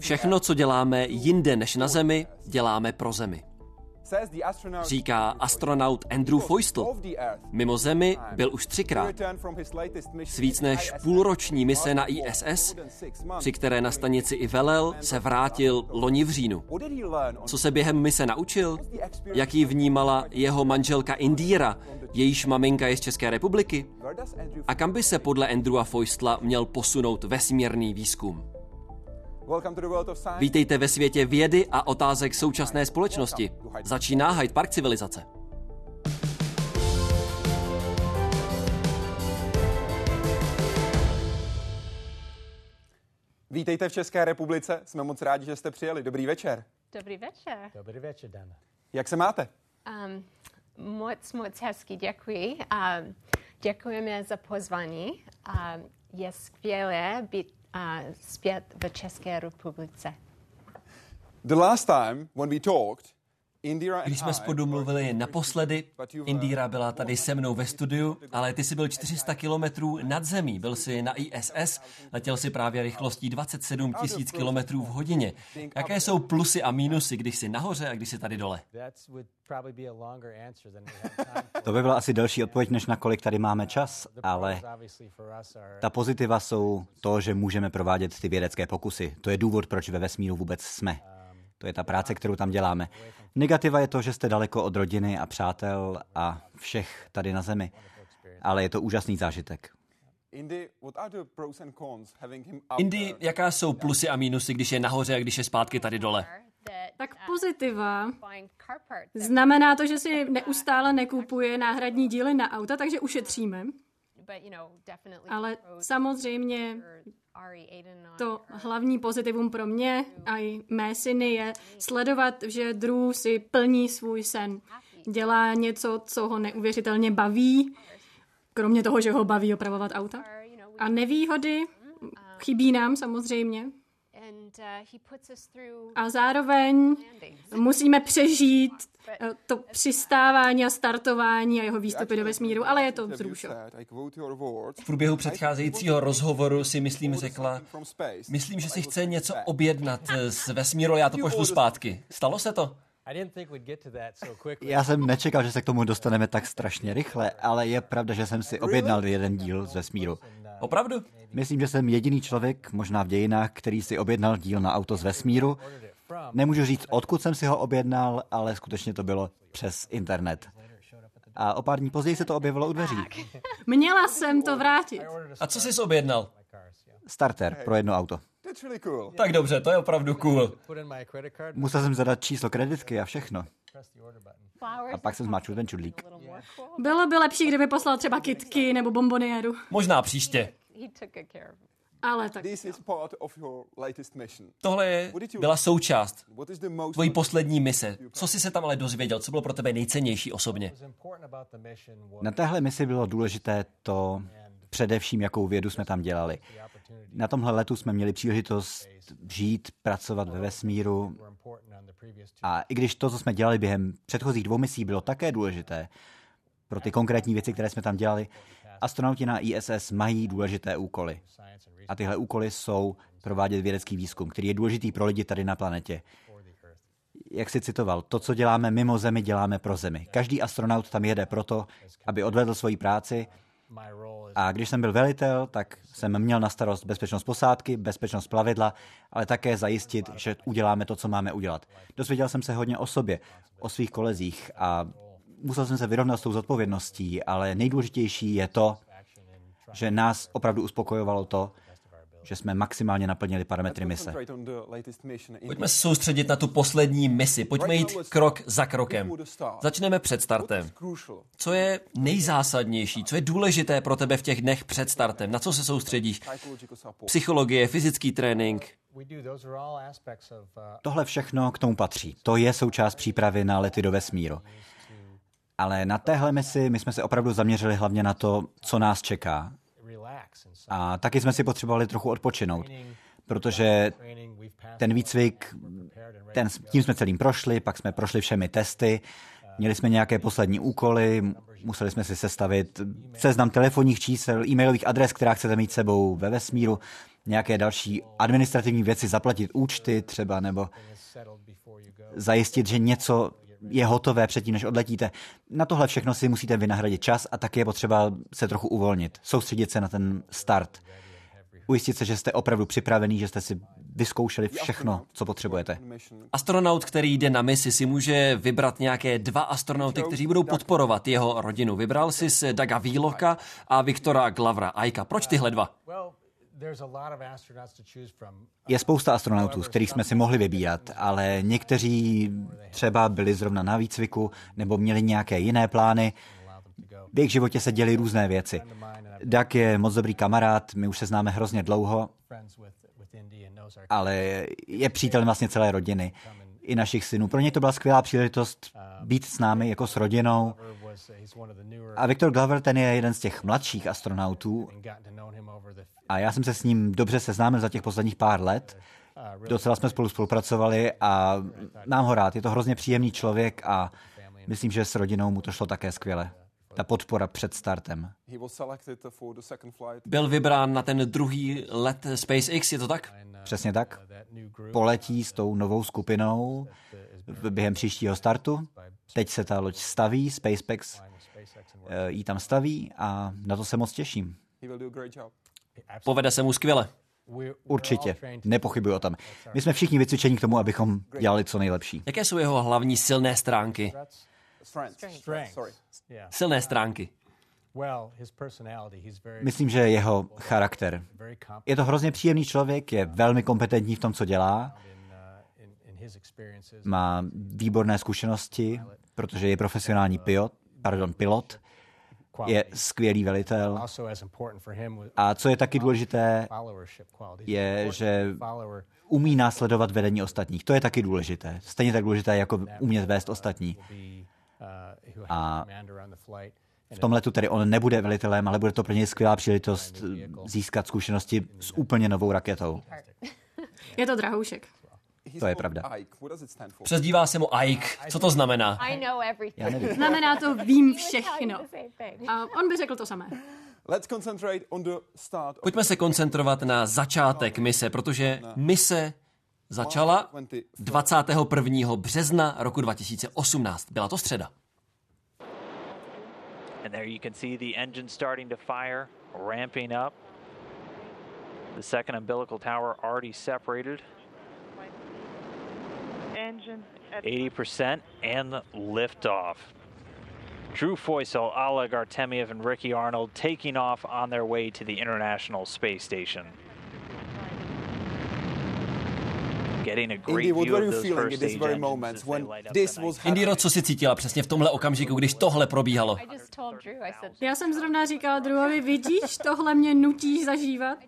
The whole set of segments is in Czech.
Všechno, co děláme jinde než na Zemi, děláme pro Zemi říká astronaut Andrew Feustel. Mimo Zemi byl už třikrát. S víc než půlroční mise na ISS, při které na stanici i velel, se vrátil loni v říjnu. Co se během mise naučil? Jak ji vnímala jeho manželka Indíra, jejíž maminka je z České republiky? A kam by se podle Andrewa Feustla měl posunout vesmírný výzkum? Vítejte ve světě vědy a otázek současné společnosti. Začíná Hyde Park civilizace. Vítejte v České republice, jsme moc rádi, že jste přijeli. Dobrý večer. Dobrý večer. Dobrý večer, Dan. Jak se máte? Um, moc, moc hezky, děkuji. Um, děkujeme za pozvání. Um, je skvělé být Uh, zpět v České republice. The last time when we talked, když jsme spolu mluvili naposledy, Indíra byla tady se mnou ve studiu, ale ty jsi byl 400 kilometrů nad zemí, byl jsi na ISS, letěl si právě rychlostí 27 tisíc kilometrů v hodině. Jaké jsou plusy a mínusy, když jsi nahoře a když jsi tady dole? To by byla asi delší odpověď, než na kolik tady máme čas, ale ta pozitiva jsou to, že můžeme provádět ty vědecké pokusy. To je důvod, proč ve vesmíru vůbec jsme. To je ta práce, kterou tam děláme. Negativa je to, že jste daleko od rodiny a přátel a všech tady na zemi. Ale je to úžasný zážitek. Indy, jaká jsou plusy a mínusy, když je nahoře a když je zpátky tady dole? Tak pozitiva. Znamená to, že si neustále nekupuje náhradní díly na auta, takže ušetříme. Ale samozřejmě to hlavní pozitivum pro mě a i mé syny je sledovat, že Drew si plní svůj sen. Dělá něco, co ho neuvěřitelně baví, kromě toho, že ho baví opravovat auta. A nevýhody chybí nám samozřejmě, a zároveň musíme přežít uh, to přistávání a startování a jeho výstupy do vesmíru, ale je to vzrušo. V průběhu předcházejícího rozhovoru si myslím řekla, myslím, že si chce něco objednat z vesmíru, já to pošlu zpátky. Stalo se to? Já jsem nečekal, že se k tomu dostaneme tak strašně rychle, ale je pravda, že jsem si objednal jeden díl z vesmíru. Opravdu? Myslím, že jsem jediný člověk, možná v dějinách, který si objednal díl na auto z vesmíru. Nemůžu říct, odkud jsem si ho objednal, ale skutečně to bylo přes internet. A o pár dní později se to objevilo u dveří. Měla jsem to vrátit. A co jsi objednal? Starter pro jedno auto. Tak dobře, to je opravdu cool. Musel jsem zadat číslo kreditky a všechno. A pak jsem zmáčkl ten čudlík. Bylo by lepší, kdyby poslal třeba kitky nebo bombonieru. Možná příště. Ale tak. Tohle je, byla součást tvojí poslední mise. Co jsi se tam ale dozvěděl? Co bylo pro tebe nejcennější osobně? Na téhle misi bylo důležité to, především jakou vědu jsme tam dělali. Na tomhle letu jsme měli příležitost žít, pracovat ve vesmíru. A i když to, co jsme dělali během předchozích dvou misí, bylo také důležité pro ty konkrétní věci, které jsme tam dělali, astronauti na ISS mají důležité úkoly. A tyhle úkoly jsou provádět vědecký výzkum, který je důležitý pro lidi tady na planetě. Jak si citoval, to, co děláme mimo Zemi, děláme pro Zemi. Každý astronaut tam jede proto, aby odvedl svoji práci a když jsem byl velitel, tak jsem měl na starost bezpečnost posádky, bezpečnost plavidla, ale také zajistit, že uděláme to, co máme udělat. Dozvěděl jsem se hodně o sobě, o svých kolezích a musel jsem se vyrovnat s tou zodpovědností, ale nejdůležitější je to, že nás opravdu uspokojovalo to, že jsme maximálně naplnili parametry mise. Pojďme se soustředit na tu poslední misi. Pojďme jít krok za krokem. Začneme před startem. Co je nejzásadnější, co je důležité pro tebe v těch dnech před startem? Na co se soustředíš? Psychologie, fyzický trénink? Tohle všechno k tomu patří. To je součást přípravy na lety do vesmíru. Ale na téhle misi my jsme se opravdu zaměřili hlavně na to, co nás čeká. A taky jsme si potřebovali trochu odpočinout, protože ten výcvik, ten, tím jsme celým prošli, pak jsme prošli všemi testy, měli jsme nějaké poslední úkoly, museli jsme si sestavit seznam telefonních čísel, e-mailových adres, která chcete mít sebou ve vesmíru. nějaké další administrativní věci, zaplatit účty třeba, nebo zajistit, že něco je hotové předtím, než odletíte. Na tohle všechno si musíte vynahradit čas a taky je potřeba se trochu uvolnit, soustředit se na ten start. Ujistit se, že jste opravdu připravený, že jste si vyzkoušeli všechno, co potřebujete. Astronaut, který jde na misi, si může vybrat nějaké dva astronauty, kteří budou podporovat jeho rodinu. Vybral si z Daga Výloka a Viktora Glavra Aika. Proč tyhle dva? Je spousta astronautů, z kterých jsme si mohli vybírat, ale někteří třeba byli zrovna na výcviku nebo měli nějaké jiné plány. V jejich životě se děly různé věci. Dak je moc dobrý kamarád, my už se známe hrozně dlouho, ale je přítelem vlastně celé rodiny i našich synů. Pro ně to byla skvělá příležitost být s námi jako s rodinou. A Viktor Glover, ten je jeden z těch mladších astronautů a já jsem se s ním dobře seznámil za těch posledních pár let. Docela jsme spolu spolupracovali a mám ho rád. Je to hrozně příjemný člověk a myslím, že s rodinou mu to šlo také skvěle. Ta podpora před startem. Byl vybrán na ten druhý let SpaceX, je to tak? Přesně tak. Poletí s tou novou skupinou během příštího startu. Teď se ta loď staví, SpaceX eh, ji tam staví a na to se moc těším. Povede se mu skvěle. Určitě, nepochybuji o tom. My jsme všichni vycvičeni k tomu, abychom dělali co nejlepší. Jaké jsou jeho hlavní silné stránky? Silné stránky. Myslím, že jeho charakter. Je to hrozně příjemný člověk, je velmi kompetentní v tom, co dělá. Má výborné zkušenosti, protože je profesionální pilot, pardon, pilot je skvělý velitel. A co je taky důležité, je, že umí následovat vedení ostatních. To je taky důležité. Stejně tak důležité, jako umět vést ostatní. A v tom letu tedy on nebude velitelem, ale bude to pro něj skvělá příležitost získat zkušenosti s úplně novou raketou. Je to drahoušek. To je pravda. Přezdívá se mu Ike. Co to znamená? Já nevím. Znamená to vím všechno. A on by řekl to samé. Pojďme se koncentrovat na začátek mise, protože mise začala 21. března roku 2018. Byla to středa. And there you can see the engine starting to fire, ramping up. The second umbilical tower already separated. 80% and liftoff. Drew Foysel, Oleg Artemiev, and Ricky Arnold taking off on their way to the International Space Station. Indiro, co si cítila přesně v tomhle okamžiku, když tohle probíhalo? Já jsem zrovna říkala druhovi, vidíš, tohle mě nutí zažívat.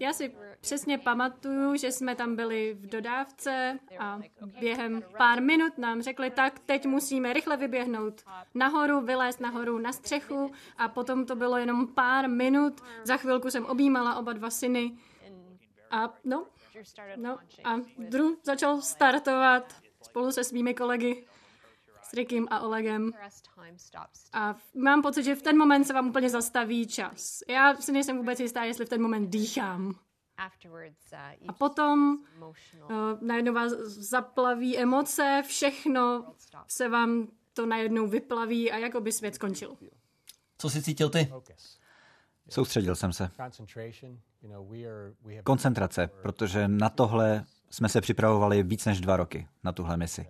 Já si přesně pamatuju, že jsme tam byli v dodávce a během pár minut nám řekli, tak teď musíme rychle vyběhnout nahoru, vylézt nahoru na střechu. A potom to bylo jenom pár minut. Za chvilku jsem objímala oba dva syny. A no, No a Drew začal startovat spolu se svými kolegy, s Rickym a Olegem. A mám pocit, že v ten moment se vám úplně zastaví čas. Já si nejsem vůbec jistá, jestli v ten moment dýchám. A potom uh, najednou vás zaplaví emoce, všechno se vám to najednou vyplaví a jako by svět skončil. Co jsi cítil ty? Soustředil jsem se. Koncentrace, protože na tohle jsme se připravovali víc než dva roky, na tuhle misi.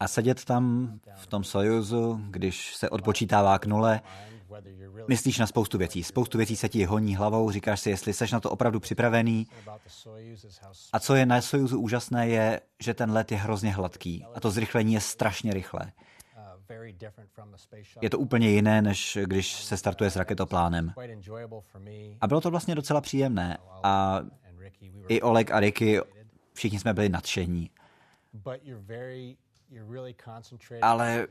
A sedět tam v tom Sojuzu, když se odpočítává k nule, myslíš na spoustu věcí. Spoustu věcí se ti honí hlavou, říkáš si, jestli seš na to opravdu připravený. A co je na Sojuzu úžasné, je, že ten let je hrozně hladký a to zrychlení je strašně rychlé. Je to úplně jiné, než když se startuje s raketoplánem. A bylo to vlastně docela příjemné. A i Oleg a Ricky, všichni jsme byli nadšení. Ale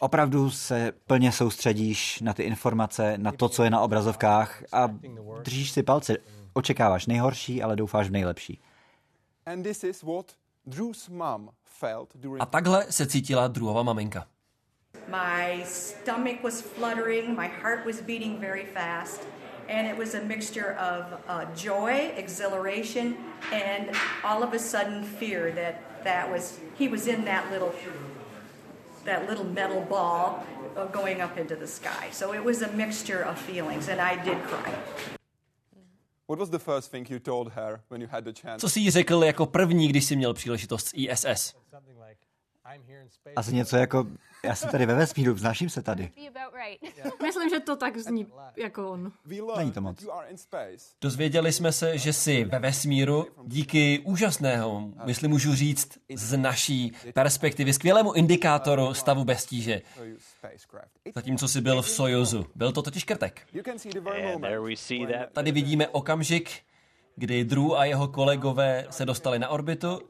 opravdu se plně soustředíš na ty informace, na to, co je na obrazovkách a držíš si palce. Očekáváš nejhorší, ale doufáš v nejlepší. A takhle se cítila druhá maminka. My stomach was fluttering, my heart was beating very fast, and it was a mixture of uh, joy, exhilaration, and all of a sudden fear that that was he was in that little that little metal ball uh, going up into the sky. So it was a mixture of feelings, and I did cry. What was the first thing you told her when you had the Co jsi jí řekl jako první, když jsi měl příležitost s ISS? Asi něco jako, já jsem tady ve vesmíru, vznáším se tady. Myslím, že to tak zní jako on. Není to moc. Dozvěděli jsme se, že jsi ve vesmíru díky úžasného, myslím můžu říct, z naší perspektivy, skvělému indikátoru stavu beztíže. Zatímco jsi byl v Sojuzu. Byl to totiž krtek. Tady vidíme okamžik, kdy Drew a jeho kolegové se dostali na orbitu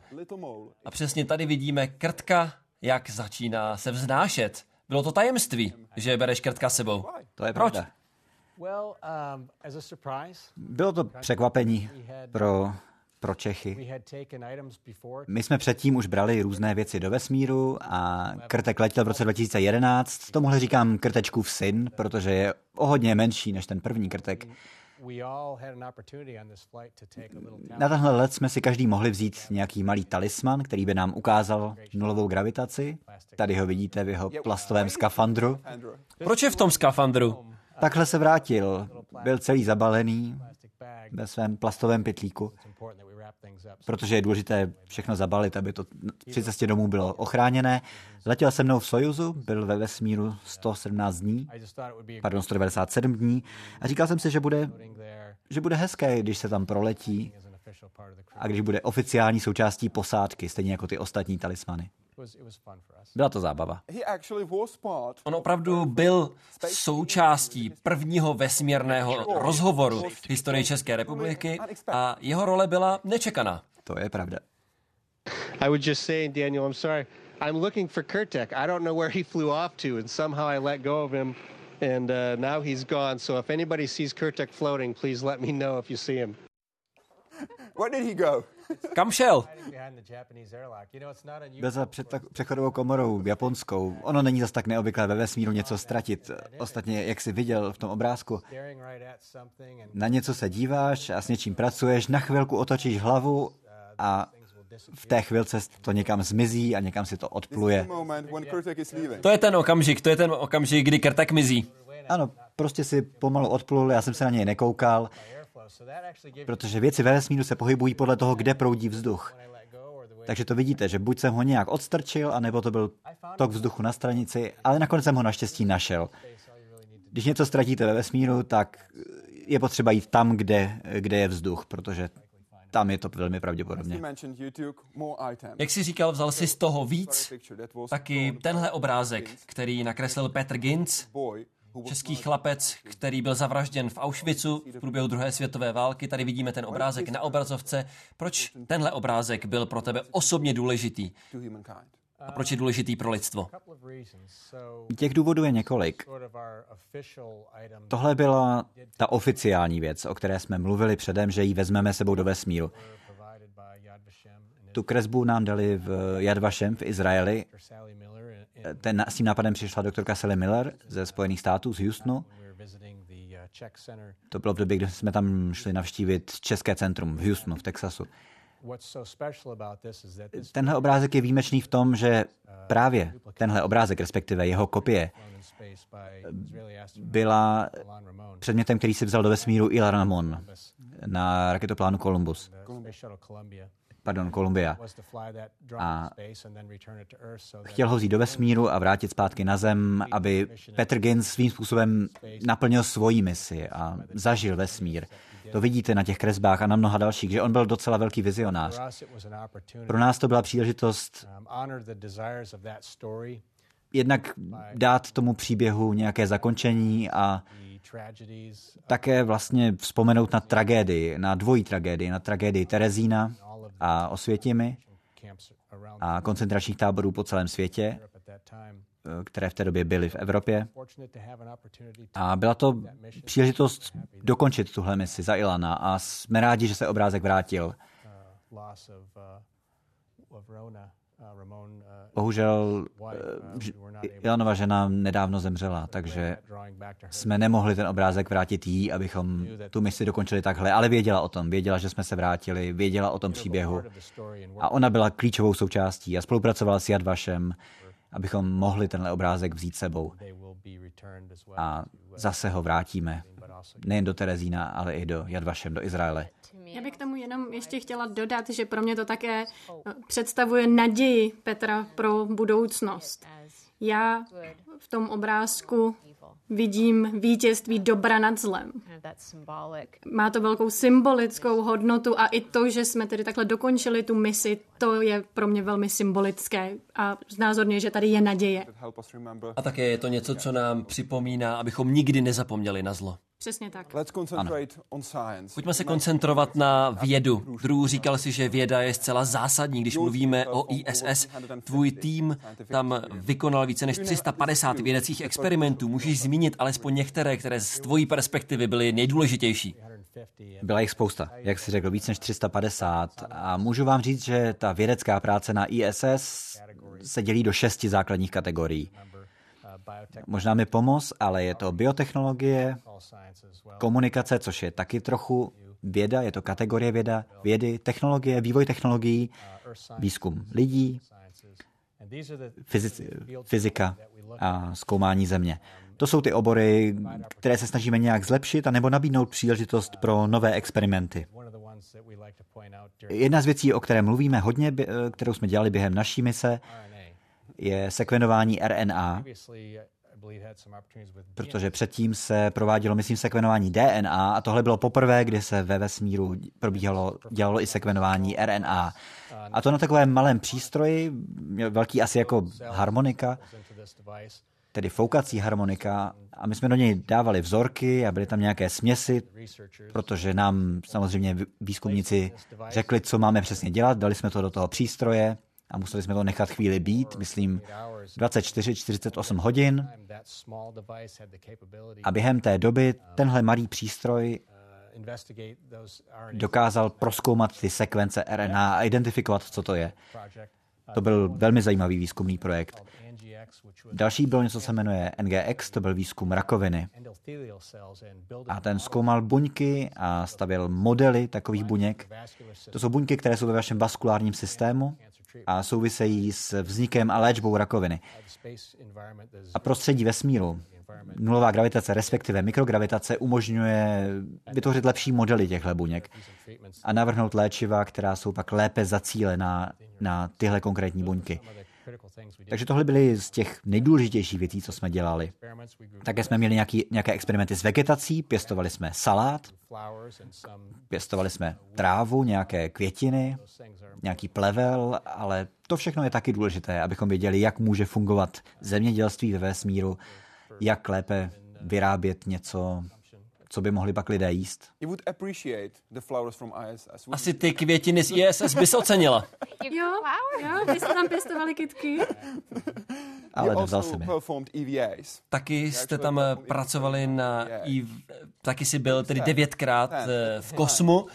a přesně tady vidíme krtka, jak začíná se vznášet. Bylo to tajemství, že bereš krtka sebou. To je Proč? pravda. Bylo to překvapení pro, pro Čechy. My jsme předtím už brali různé věci do vesmíru a krtek letěl v roce 2011. Tomuhle říkám krtečkův syn, protože je o hodně menší než ten první krtek. Na tenhle let jsme si každý mohli vzít nějaký malý talisman, který by nám ukázal nulovou gravitaci. Tady ho vidíte v jeho plastovém skafandru. Proč je v tom skafandru? Takhle se vrátil. Byl celý zabalený ve svém plastovém pytlíku, protože je důležité všechno zabalit, aby to při cestě domů bylo ochráněné. Letěl se mnou v Sojuzu, byl ve vesmíru 117 dní, pardon, 197 dní. A říkal jsem si, že bude, že bude hezké, když se tam proletí a když bude oficiální součástí posádky, stejně jako ty ostatní talismany. Byla to zábava. On opravdu byl součástí prvního vesmírného rozhovoru v historii České republiky a jeho role byla nečekaná. To je pravda. I would just say, Daniel, I'm sorry. I'm looking for Kurtek. I don't know where he flew off to, and somehow I let go of him, and uh, now he's gone. So if anybody sees Kurtek floating, please let me know if you see him. Where did he go? Kam šel? Byl za přechodovou komorou japonskou. Ono není zas tak neobvyklé ve vesmíru něco ztratit. Ostatně, jak jsi viděl v tom obrázku, na něco se díváš a s něčím pracuješ, na chvilku otočíš hlavu a v té chvilce to někam zmizí a někam si to odpluje. To je ten okamžik, to je ten okamžik, kdy Krtek mizí. Ano, prostě si pomalu odplul, já jsem se na něj nekoukal protože věci ve vesmíru se pohybují podle toho, kde proudí vzduch. Takže to vidíte, že buď jsem ho nějak odstrčil, anebo to byl tok vzduchu na stranici, ale nakonec jsem ho naštěstí našel. Když něco ztratíte ve vesmíru, tak je potřeba jít tam, kde, kde je vzduch, protože tam je to velmi pravděpodobně. Jak jsi říkal, vzal jsi z toho víc, taky tenhle obrázek, který nakreslil Petr Ginz, Český chlapec, který byl zavražděn v Auschwitzu v průběhu druhé světové války. Tady vidíme ten obrázek na obrazovce. Proč tenhle obrázek byl pro tebe osobně důležitý? A proč je důležitý pro lidstvo? Těch důvodů je několik. Tohle byla ta oficiální věc, o které jsme mluvili předem, že ji vezmeme sebou do vesmíru. Tu kresbu nám dali v Yad Vashem v Izraeli ten, s tím nápadem přišla doktorka Sally Miller ze Spojených států, z Houstonu. To bylo v době, kdy jsme tam šli navštívit České centrum v Houstonu, v Texasu. Tenhle obrázek je výjimečný v tom, že právě tenhle obrázek, respektive jeho kopie, byla předmětem, který si vzal do vesmíru Ilan Ramon na raketoplánu Columbus pardon, Kolumbia. A chtěl ho vzít do vesmíru a vrátit zpátky na Zem, aby Petr Gins svým způsobem naplnil svoji misi a zažil vesmír. To vidíte na těch kresbách a na mnoha dalších, že on byl docela velký vizionář. Pro nás to byla příležitost jednak dát tomu příběhu nějaké zakončení a také vlastně vzpomenout na tragédii, na dvojí tragédii, na tragédii Terezína a Osvětimi a koncentračních táborů po celém světě, které v té době byly v Evropě. A byla to příležitost dokončit tuhle misi za Ilana a jsme rádi, že se obrázek vrátil. Bohužel Ilanova žena nedávno zemřela, takže jsme nemohli ten obrázek vrátit jí, abychom tu misi dokončili takhle, ale věděla o tom, věděla, že jsme se vrátili, věděla o tom příběhu. a ona byla klíčovou součástí a spolupracovala s Jadvašem, abychom mohli tenhle obrázek vzít sebou. A zase ho vrátíme, nejen do Terezína, ale i do Jadvašem, do Izraele. Já bych k tomu jenom ještě chtěla dodat, že pro mě to také eh, představuje naději Petra pro budoucnost. Já v tom obrázku vidím vítězství dobra nad zlem. Má to velkou symbolickou hodnotu a i to, že jsme tedy takhle dokončili tu misi, to je pro mě velmi symbolické a znázorně, že tady je naděje. A také je to něco, co nám připomíná, abychom nikdy nezapomněli na zlo. Přesně tak. Ano. Pojďme se koncentrovat na vědu. Drew říkal si, že věda je zcela zásadní, když mluvíme o ISS. Tvůj tým tam vykonal více než 350 vědeckých experimentů. Můžeš zmínit alespoň některé, které z tvojí perspektivy byly nejdůležitější? Byla jich spousta, jak jsi řekl, víc než 350. A můžu vám říct, že ta vědecká práce na ISS se dělí do šesti základních kategorií. Možná mi pomoz, ale je to biotechnologie, komunikace, což je taky trochu věda, je to kategorie věda, vědy, technologie, vývoj technologií, výzkum lidí, fyzika a zkoumání země. To jsou ty obory, které se snažíme nějak zlepšit a nebo nabídnout příležitost pro nové experimenty. Jedna z věcí, o které mluvíme hodně, kterou jsme dělali během naší mise, je sekvenování RNA, protože předtím se provádělo, myslím, sekvenování DNA a tohle bylo poprvé, kdy se ve vesmíru probíhalo, dělalo i sekvenování RNA. A to na takovém malém přístroji, velký asi jako harmonika, tedy foukací harmonika, a my jsme do něj dávali vzorky a byly tam nějaké směsi, protože nám samozřejmě výzkumníci řekli, co máme přesně dělat, dali jsme to do toho přístroje a museli jsme to nechat chvíli být, myslím 24-48 hodin. A během té doby tenhle malý přístroj dokázal proskoumat ty sekvence RNA a identifikovat, co to je. To byl velmi zajímavý výzkumný projekt. Další byl něco, co se jmenuje NGX, to byl výzkum rakoviny. A ten zkoumal buňky a stavěl modely takových buněk. To jsou buňky, které jsou ve vašem vaskulárním systému a souvisejí s vznikem a léčbou rakoviny. A prostředí vesmíru, nulová gravitace, respektive mikrogravitace, umožňuje vytvořit lepší modely těchto buněk a navrhnout léčiva, která jsou pak lépe zacílená na tyhle konkrétní buňky. Takže tohle byly z těch nejdůležitějších věcí, co jsme dělali. Také jsme měli nějaký, nějaké experimenty s vegetací, pěstovali jsme salát, pěstovali jsme trávu, nějaké květiny, nějaký plevel, ale to všechno je taky důležité, abychom věděli, jak může fungovat zemědělství ve vesmíru, jak lépe vyrábět něco co by mohli pak lidé jíst. Asi ty květiny z ISS bys ocenila. jo, jo, vy jste tam pěstovali kytky. Ale nevzal se mi. E taky jste tam eh, pracovali na EV, taky jsi byl tedy devětkrát eh, v kosmu.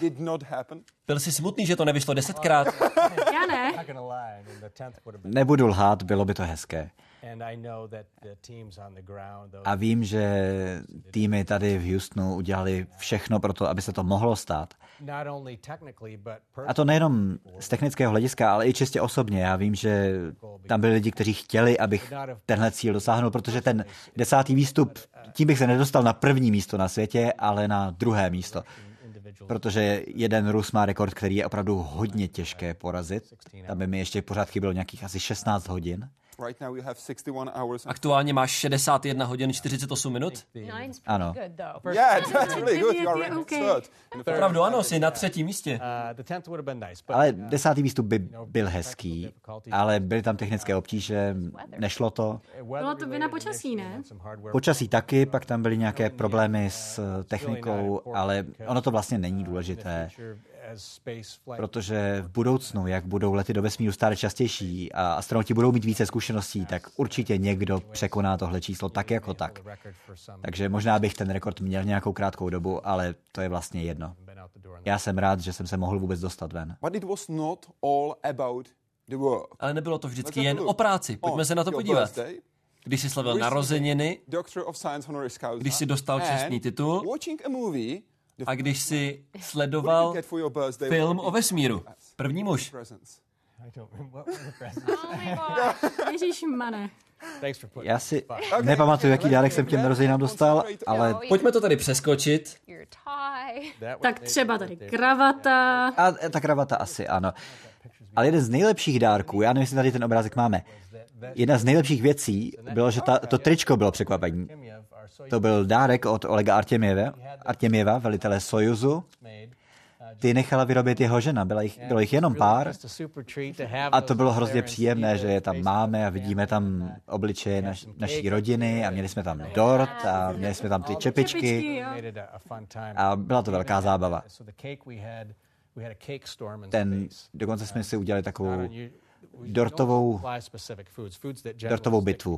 Byl jsi smutný, že to nevyšlo desetkrát? Já ne. Nebudu lhát, bylo by to hezké. A vím, že týmy tady v Houstonu udělali všechno pro to, aby se to mohlo stát. A to nejenom z technického hlediska, ale i čistě osobně. Já vím, že tam byli lidi, kteří chtěli, abych tenhle cíl dosáhnul, protože ten desátý výstup, tím bych se nedostal na první místo na světě, ale na druhé místo protože jeden Rus má rekord, který je opravdu hodně těžké porazit. Tam by mi ještě pořád chybělo nějakých asi 16 hodin. Aktuálně máš 61 hodin 48 minut? Ano. Opravdu ano, jsi na třetím místě. Uh, ale desátý výstup by byl hezký, ale byly tam technické obtíže, nešlo to. Bylo to vina počasí, ne? Počasí taky, pak tam byly nějaké problémy s technikou, ale ono to vlastně není důležité protože v budoucnu, jak budou lety do vesmíru stále častější a astronauti budou mít více zkušeností, tak určitě někdo překoná tohle číslo tak jako tak. Takže možná bych ten rekord měl nějakou krátkou dobu, ale to je vlastně jedno. Já jsem rád, že jsem se mohl vůbec dostat ven. Ale nebylo to vždycky jen o práci. Pojďme se na to podívat. Když jsi slavil narozeniny, když jsi dostal čestný titul a když jsi sledoval film o vesmíru. První muž. Ježíš mane. Já si nepamatuju, jaký dárek jsem k těm narozeninám dostal, ale... Pojďme to tady přeskočit. Tak třeba tady kravata. A ta kravata asi, ano. Ale jeden z nejlepších dárků, já nevím, jestli tady ten obrázek máme, jedna z nejlepších věcí bylo, že ta, to tričko bylo překvapení. To byl dárek od Olega Artěměva, Artěměva velitele Sojuzu. Ty nechala vyrobit jeho žena, byla jich, bylo jich jenom pár a to bylo hrozně příjemné, že je tam máme a vidíme tam obličeje naš, naší rodiny a měli jsme tam dort a měli jsme tam ty čepičky a byla to velká zábava. Ten, dokonce jsme si udělali takovou dortovou, dortovou bitvu.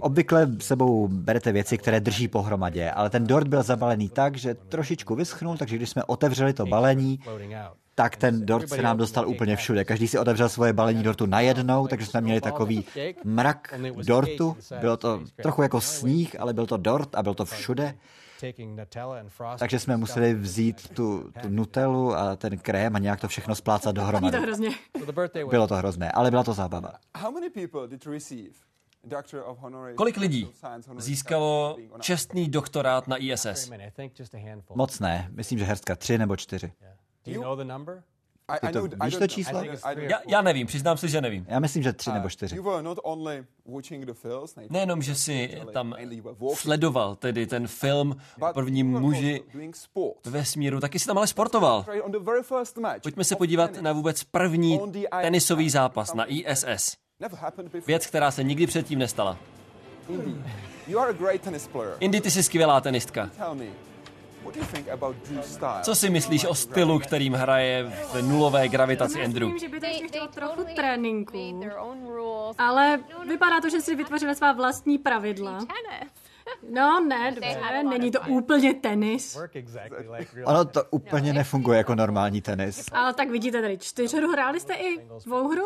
Obvykle sebou berete věci, které drží pohromadě, ale ten dort byl zabalený tak, že trošičku vyschnul, takže když jsme otevřeli to balení, tak ten dort se nám dostal úplně všude. Každý si otevřel svoje balení dortu najednou, takže jsme měli takový mrak dortu. Bylo to trochu jako sníh, ale byl to dort a byl to všude. Takže jsme museli vzít tu, tu nutelu a ten krém a nějak to všechno splácat dohromady. to hrozně. Bylo to hrozné, ale byla to zábava. Kolik lidí získalo čestný doktorát na ISS? Moc ne, myslím, že hrstka tři nebo čtyři. Ty to, víš to číslo? Já, já nevím, přiznám se, že nevím. Já myslím, že tři nebo čtyři. Nejenom, že jsi tam sledoval tedy ten film první muži ve vesmíru, taky jsi tam ale sportoval. Pojďme se podívat na vůbec první tenisový zápas na ISS. Věc, která se nikdy předtím nestala. Indy, ty jsi skvělá tenistka. Co si myslíš o stylu, kterým hraje v nulové gravitaci Andrew? Myslím, že by to ještě chtělo trochu tréninku, ale vypadá to, že si vytvořili svá vlastní pravidla. No ne, dobře, není to úplně tenis. Ono to úplně nefunguje jako normální tenis. Ale tak vidíte tady čtyřhru, hráli jste i dvouhru?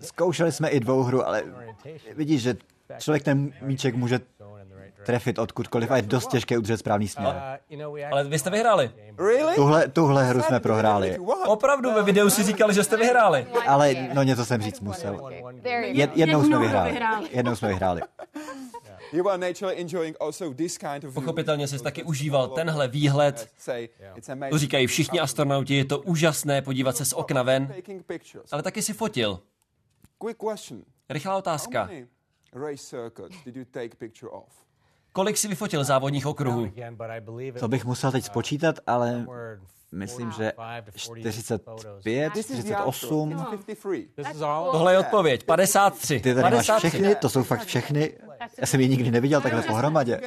Zkoušeli jsme i dvouhru, ale vidíš, že člověk ten míček může trefit odkudkoliv a je dost těžké udržet správný směr. Ale vy jste vyhráli. Tuhle, tuhle hru jsme prohráli. Opravdu, ve videu si říkali, že jste vyhráli. Ale no něco jsem říct musel. Jed, jednou jsme vyhráli. Jednou jsme vyhráli. Pochopitelně jsi taky užíval tenhle výhled. To říkají všichni astronauti, je to úžasné podívat se z okna ven, ale taky si fotil. Rychlá otázka. Kolik si vyfotil závodních okruhů? To bych musel teď spočítat, ale myslím, že 45, 48. Tohle je odpověď, 53. Ty tady 53. máš všechny, to jsou fakt všechny. Já jsem je nikdy neviděl takhle pohromadě.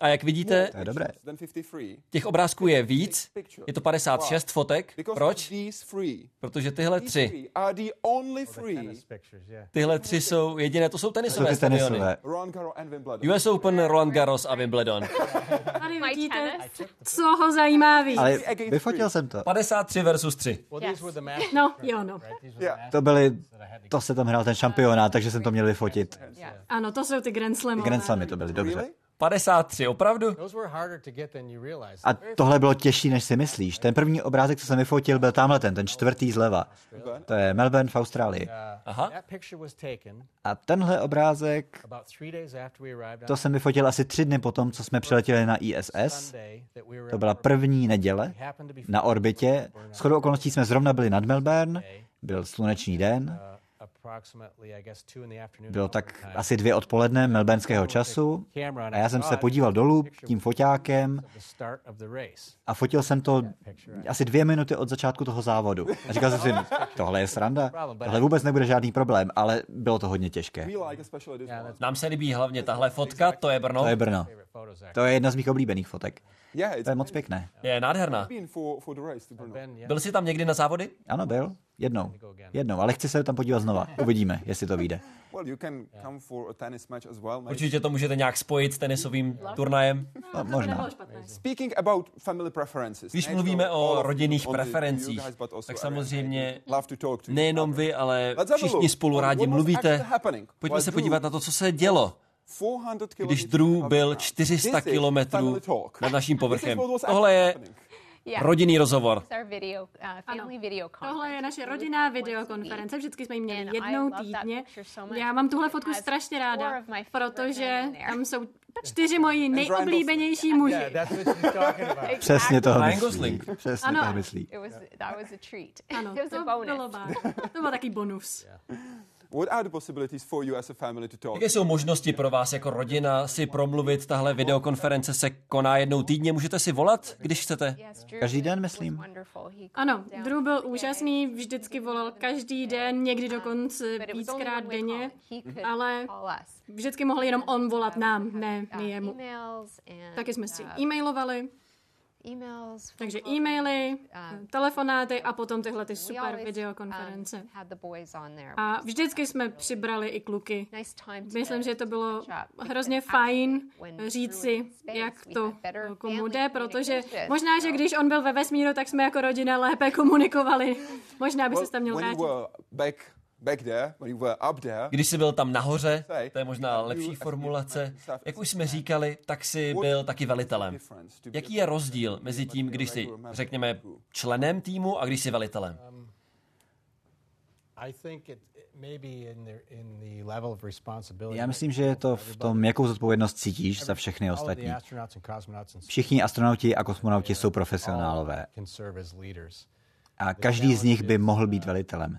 A jak vidíte, to je dobré. těch obrázků je víc, je to 56 fotek. Proč? Protože tyhle tři, tyhle tři jsou jediné, to jsou tenisové, jsou tenisové. US Open, Roland Garros a Wimbledon. Tady vidíte, co ho zajímá víc. Ale vyfotil jsem to. 53 versus 3. No, jo, no. To byly, to se tam hrál ten šampionát, takže jsem to měl vyfotit. Ano, to jsou ty Grand Slamy. Grand Slamy to byly, dobře. 53, opravdu? A tohle bylo těžší, než si myslíš. Ten první obrázek, co jsem vyfotil, byl tamhle ten, ten čtvrtý zleva. To je Melbourne v Austrálii. Aha. A tenhle obrázek, to jsem vyfotil asi tři dny potom, co jsme přiletěli na ISS. To byla první neděle na orbitě. S chodou okolností jsme zrovna byli nad Melbourne, byl slunečný den. Bylo tak asi dvě odpoledne melbourneského času a já jsem se podíval dolů tím foťákem a fotil jsem to asi dvě minuty od začátku toho závodu. A říkal jsem si, tohle je sranda, tohle vůbec nebude žádný problém, ale bylo to hodně těžké. Nám se líbí hlavně tahle fotka, to je Brno. To je Brno. To je jedna z mých oblíbených fotek. To je moc pěkné. Je nádherná. Byl jsi tam někdy na závody? Ano, byl. Jednou. Jednou, ale chci se tam podívat znova. Uvidíme, jestli to vyjde. Určitě to můžete nějak spojit s tenisovým turnajem. No, možná. Když mluvíme o rodinných preferencích, tak samozřejmě nejenom vy, ale všichni spolu rádi mluvíte. Pojďme se podívat na to, co se dělo když Drew byl 400 kilometrů nad naším povrchem. Tohle je rodinný rozhovor. Uh, ano, tohle je naše rodinná videokonference, vždycky jsme ji měli jednou týdně. Já mám tuhle fotku strašně ráda, protože tam jsou čtyři moji nejoblíbenější muži. Přesně to myslí. Přesně ano. to myslí. Ano, to bylo, to byl taký bonus. What are the possibilities for you as a family to talk? Jaké jsou možnosti pro vás jako rodina si promluvit? Tahle videokonference se koná jednou týdně. Můžete si volat, když chcete? Každý den, myslím. Ano, Drew byl úžasný, vždycky volal každý den, někdy dokonce víckrát denně, ale vždycky mohl jenom on volat nám, ne my jemu. Taky jsme si e-mailovali. Takže e-maily, uh, telefonáty a potom tyhle ty super um, videokonference. A vždycky jsme přibrali i kluky. Myslím, že to bylo hrozně fajn říct si, jak to komu jde, protože možná, že když on byl ve vesmíru, tak jsme jako rodina lépe komunikovali. Možná by se tam měl vrátit. Když jsi byl tam nahoře, to je možná lepší formulace, jak už jsme říkali, tak jsi byl taky velitelem. Jaký je rozdíl mezi tím, když jsi, řekněme, členem týmu a když jsi velitelem? Um, Já myslím, že je to v tom, jakou zodpovědnost cítíš za všechny ostatní. Všichni astronauti a kosmonauti jsou profesionálové a každý z nich by mohl být velitelem.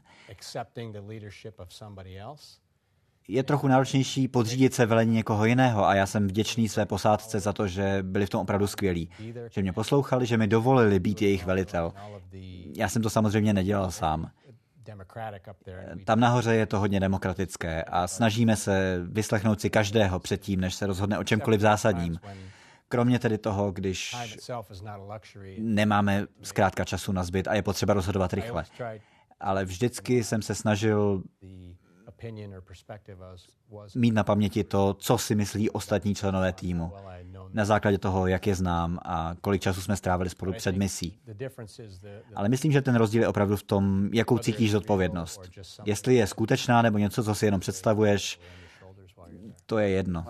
Je trochu náročnější podřídit se velení někoho jiného a já jsem vděčný své posádce za to, že byli v tom opravdu skvělí. Že mě poslouchali, že mi dovolili být jejich velitel. Já jsem to samozřejmě nedělal sám. Tam nahoře je to hodně demokratické a snažíme se vyslechnout si každého předtím, než se rozhodne o čemkoliv zásadním. Kromě tedy toho, když nemáme zkrátka času na zbyt a je potřeba rozhodovat rychle. Ale vždycky jsem se snažil mít na paměti to, co si myslí ostatní členové týmu. Na základě toho, jak je znám a kolik času jsme strávili spolu před misí. Ale myslím, že ten rozdíl je opravdu v tom, jakou cítíš zodpovědnost. Jestli je skutečná nebo něco, co si jenom představuješ, to je jedno.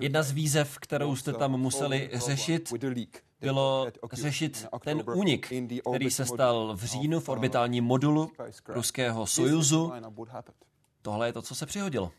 Jedna z výzev, kterou jste tam museli řešit, bylo řešit ten únik, který se stal v říjnu v orbitálním modulu ruského Sojuzu. Tohle je to, co se přihodilo.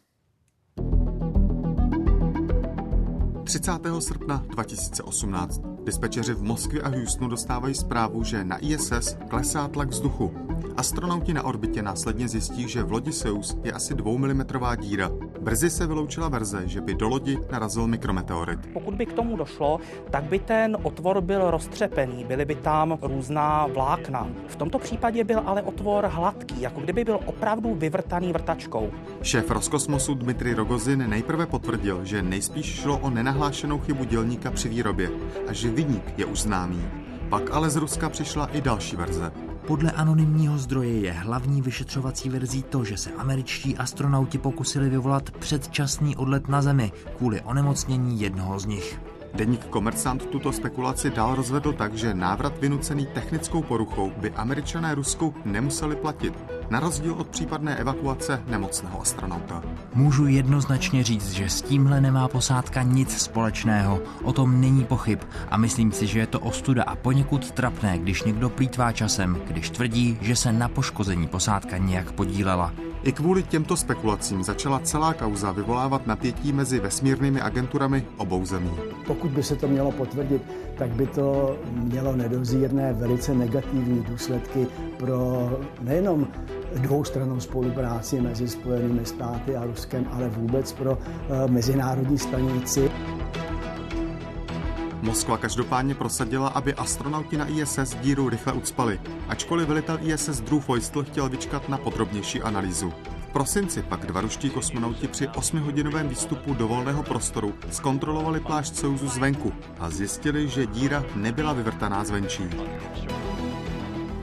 30. srpna 2018. Dispečeři v Moskvě a Houstonu dostávají zprávu, že na ISS klesá tlak vzduchu. Astronauti na orbitě následně zjistí, že v lodi Soyuz je asi 2 mm díra. Brzy se vyloučila verze, že by do lodi narazil mikrometeorit. Pokud by k tomu došlo, tak by ten otvor byl roztřepený, byly by tam různá vlákna. V tomto případě byl ale otvor hladký, jako kdyby byl opravdu vyvrtaný vrtačkou. Šéf Roskosmosu Dmitry Rogozin nejprve potvrdil, že nejspíš šlo o nenahlášenou chybu dělníka při výrobě a že viník je už známý. Pak ale z Ruska přišla i další verze. Podle anonymního zdroje je hlavní vyšetřovací verzí to, že se američtí astronauti pokusili vyvolat předčasný odlet na Zemi kvůli onemocnění jednoho z nich. Deník Komercant tuto spekulaci dál rozvedl tak, že návrat vynucený technickou poruchou by američané Rusku nemuseli platit, na rozdíl od případné evakuace nemocného astronauta. Můžu jednoznačně říct, že s tímhle nemá posádka nic společného, o tom není pochyb a myslím si, že je to ostuda a poněkud trapné, když někdo plítvá časem, když tvrdí, že se na poškození posádka nějak podílela. I kvůli těmto spekulacím začala celá kauza vyvolávat napětí mezi vesmírnými agenturami obou zemí. Pokud by se to mělo potvrdit, tak by to mělo nedozírné, velice negativní důsledky pro nejenom dvoustrannou spolupráci mezi Spojenými státy a Ruskem, ale vůbec pro eh, mezinárodní stanici. Moskva každopádně prosadila, aby astronauti na ISS díru rychle ucpali, ačkoliv velitel ISS Drew Feustel chtěl vyčkat na podrobnější analýzu. prosinci pak dva ruští kosmonauti při 8-hodinovém výstupu do volného prostoru zkontrolovali plášť Sojuzu zvenku a zjistili, že díra nebyla vyvrtaná zvenčí.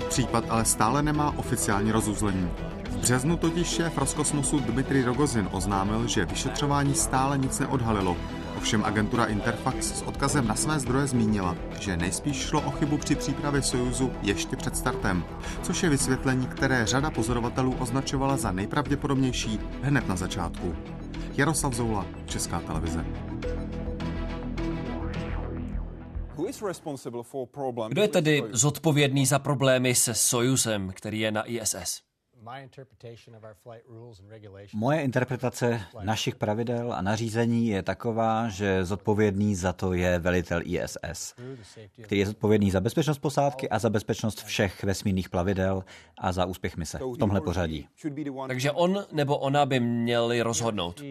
Případ ale stále nemá oficiální rozuzlení. V březnu totiž šéf Roskosmosu Dmitry Rogozin oznámil, že vyšetřování stále nic neodhalilo. Ovšem agentura Interfax s odkazem na své zdroje zmínila, že nejspíš šlo o chybu při přípravě Sojuzu ještě před startem, což je vysvětlení, které řada pozorovatelů označovala za nejpravděpodobnější hned na začátku. Jaroslav Zoula, Česká televize. Kdo je tedy zodpovědný za problémy se Sojuzem, který je na ISS? Moje interpretace našich pravidel a nařízení je taková, že zodpovědný za to je velitel ISS, který je zodpovědný za bezpečnost posádky a za bezpečnost všech vesmírných plavidel a za úspěch mise v tomhle pořadí. Takže on nebo ona by měli rozhodnout.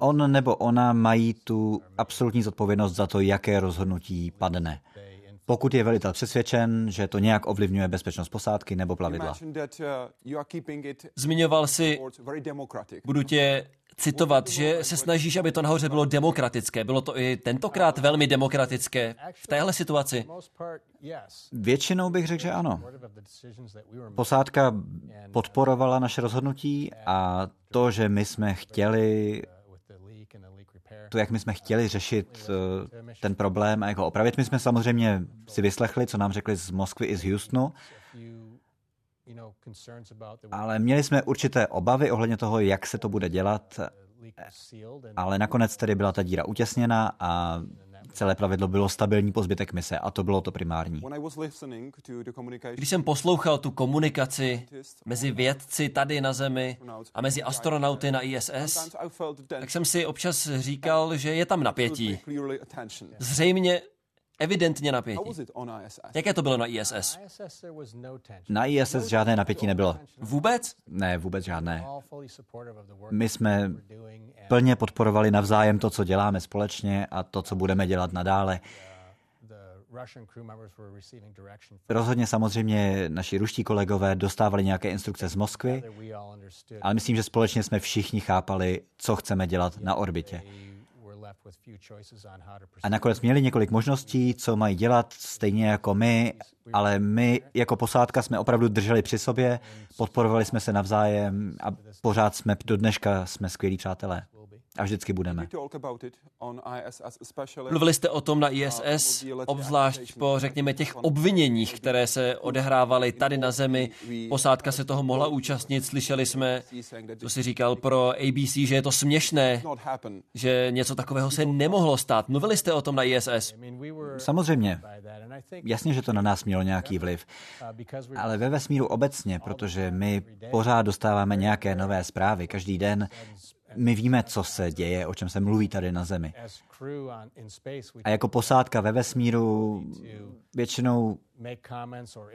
On nebo ona mají tu absolutní zodpovědnost za to, jaké rozhodnutí padne. Pokud je velitel přesvědčen, že to nějak ovlivňuje bezpečnost posádky nebo plavidla. Zmiňoval si, budu tě citovat, že se snažíš, aby to nahoře bylo demokratické. Bylo to i tentokrát velmi demokratické v téhle situaci? Většinou bych řekl, že ano. Posádka podporovala naše rozhodnutí a to, že my jsme chtěli to, jak my jsme chtěli řešit eh, ten problém a jak ho opravit. My jsme samozřejmě si vyslechli, co nám řekli z Moskvy i z Houstonu, ale měli jsme určité obavy ohledně toho, jak se to bude dělat, ale nakonec tedy byla ta díra utěsněna a celé pravidlo bylo stabilní po zbytek mise a to bylo to primární. Když jsem poslouchal tu komunikaci mezi vědci tady na Zemi a mezi astronauty na ISS, tak jsem si občas říkal, že je tam napětí. Zřejmě evidentně napětí. Jaké to bylo na ISS? Na ISS žádné napětí nebylo. Vůbec? Ne, vůbec žádné. My jsme plně podporovali navzájem to, co děláme společně a to, co budeme dělat nadále. Rozhodně samozřejmě naši ruští kolegové dostávali nějaké instrukce z Moskvy, ale myslím, že společně jsme všichni chápali, co chceme dělat na orbitě. A nakonec měli několik možností, co mají dělat, stejně jako my, ale my jako posádka jsme opravdu drželi při sobě, podporovali jsme se navzájem a pořád jsme do dneška jsme skvělí přátelé a vždycky budeme. Mluvili jste o tom na ISS, obzvlášť po, řekněme, těch obviněních, které se odehrávaly tady na Zemi. Posádka se toho mohla účastnit. Slyšeli jsme, co si říkal pro ABC, že je to směšné, že něco takového se nemohlo stát. Mluvili jste o tom na ISS? Samozřejmě. Jasně, že to na nás mělo nějaký vliv. Ale ve vesmíru obecně, protože my pořád dostáváme nějaké nové zprávy každý den, my víme, co se děje, o čem se mluví tady na Zemi. A jako posádka ve vesmíru většinou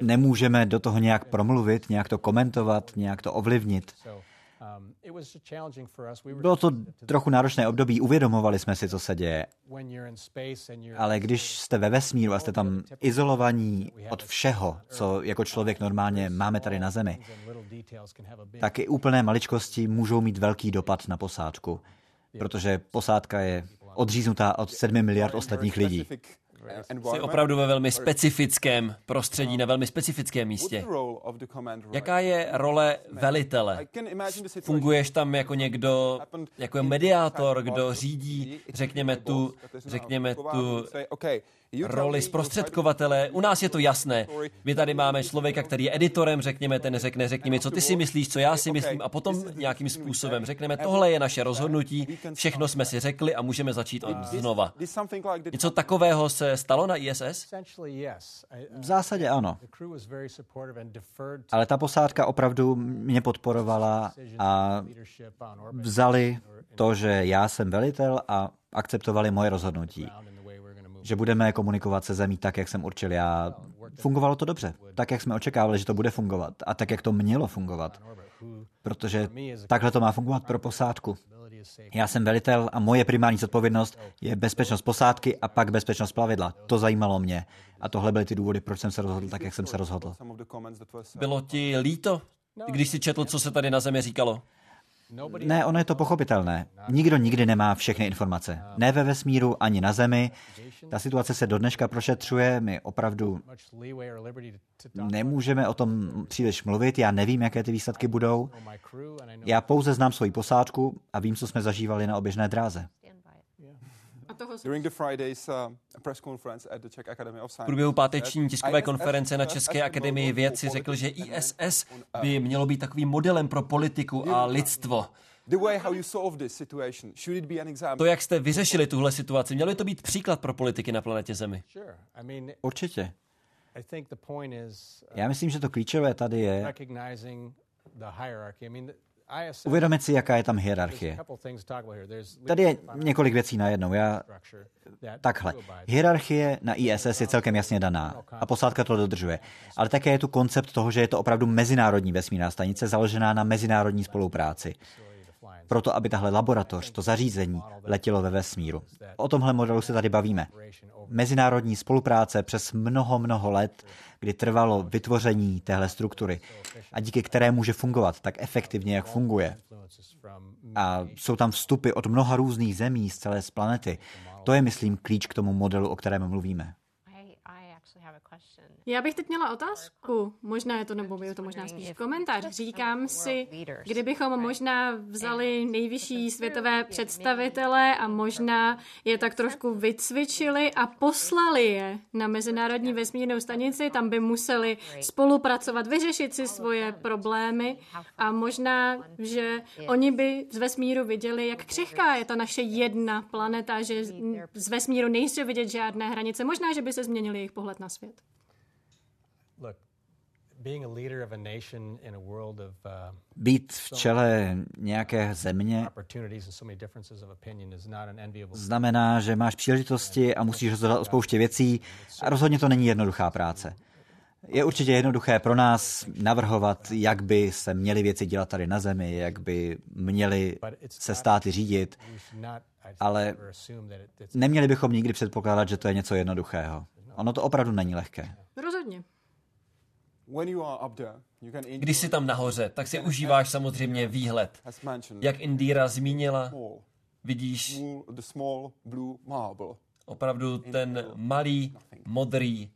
nemůžeme do toho nějak promluvit, nějak to komentovat, nějak to ovlivnit. Um, Bylo to trochu náročné období, uvědomovali jsme si, co se děje. Ale když jste ve vesmíru a jste tam izolovaní od všeho, co jako člověk normálně máme tady na Zemi, tak i úplné maličkosti můžou mít velký dopad na posádku, protože posádka je odříznutá od sedmi miliard ostatních lidí. Jsi opravdu ve velmi specifickém prostředí, na velmi specifickém místě. Jaká je role velitele? Funguješ tam jako někdo, jako mediátor, kdo řídí, řekněme tu, řekněme tu roli zprostředkovatele. U nás je to jasné. My tady máme člověka, který je editorem, řekněme, ten řekne, řekni mi, co ty si myslíš, co já si myslím, a potom nějakým způsobem řekneme, tohle je naše rozhodnutí, všechno jsme si řekli a můžeme začít od znova. Něco takového se stalo na ISS? V zásadě ano. Ale ta posádka opravdu mě podporovala a vzali to, že já jsem velitel a akceptovali moje rozhodnutí že budeme komunikovat se zemí tak, jak jsem určil já. Fungovalo to dobře, tak, jak jsme očekávali, že to bude fungovat a tak, jak to mělo fungovat. Protože takhle to má fungovat pro posádku. Já jsem velitel a moje primární zodpovědnost je bezpečnost posádky a pak bezpečnost plavidla. To zajímalo mě. A tohle byly ty důvody, proč jsem se rozhodl tak, jak jsem se rozhodl. Bylo ti líto Když si četl, co se tady na Zemi říkalo? Ne, ono je to pochopitelné. Nikdo nikdy nemá všechny informace. Ne ve vesmíru, ani na Zemi. Ta situace se do dneška prošetřuje, my opravdu nemůžeme o tom příliš mluvit, já nevím, jaké ty výsledky budou. Já pouze znám svoji posádku a vím, co jsme zažívali na oběžné dráze. V průběhu páteční tiskové konference na České akademii věd si řekl, že ISS by mělo být takovým modelem pro politiku a lidstvo. To, jak jste vyřešili tuhle situaci, mělo by to být příklad pro politiky na planetě Zemi? Určitě. Já myslím, že to klíčové tady je Uvědomit si, jaká je tam hierarchie. Tady je několik věcí najednou. Já... Takhle. Hierarchie na ISS je celkem jasně daná a posádka to dodržuje. Ale také je tu koncept toho, že je to opravdu mezinárodní vesmírná stanice založená na mezinárodní spolupráci proto aby tahle laboratoř, to zařízení, letělo ve vesmíru. O tomhle modelu se tady bavíme. Mezinárodní spolupráce přes mnoho, mnoho let, kdy trvalo vytvoření téhle struktury a díky které může fungovat tak efektivně, jak funguje. A jsou tam vstupy od mnoha různých zemí z celé planety. To je, myslím, klíč k tomu modelu, o kterém mluvíme. Já bych teď měla otázku, možná je to, nebo je to možná spíš komentář. Říkám si, kdybychom možná vzali nejvyšší světové představitele a možná je tak trošku vycvičili a poslali je na Mezinárodní vesmírnou stanici, tam by museli spolupracovat, vyřešit si svoje problémy a možná, že oni by z vesmíru viděli, jak křehká je ta naše jedna planeta, že z vesmíru nejsou vidět žádné hranice. Možná, že by se změnil jejich pohled na svět. Být v čele nějaké země znamená, že máš příležitosti a musíš rozhodovat o spoustě věcí a rozhodně to není jednoduchá práce. Je určitě jednoduché pro nás navrhovat, jak by se měly věci dělat tady na Zemi, jak by měly se státy řídit, ale neměli bychom nikdy předpokládat, že to je něco jednoduchého. Ono to opravdu není lehké. Rozhodně. Když jsi tam nahoře, tak si užíváš samozřejmě výhled. Jak Indíra zmínila, vidíš opravdu ten malý, modrý,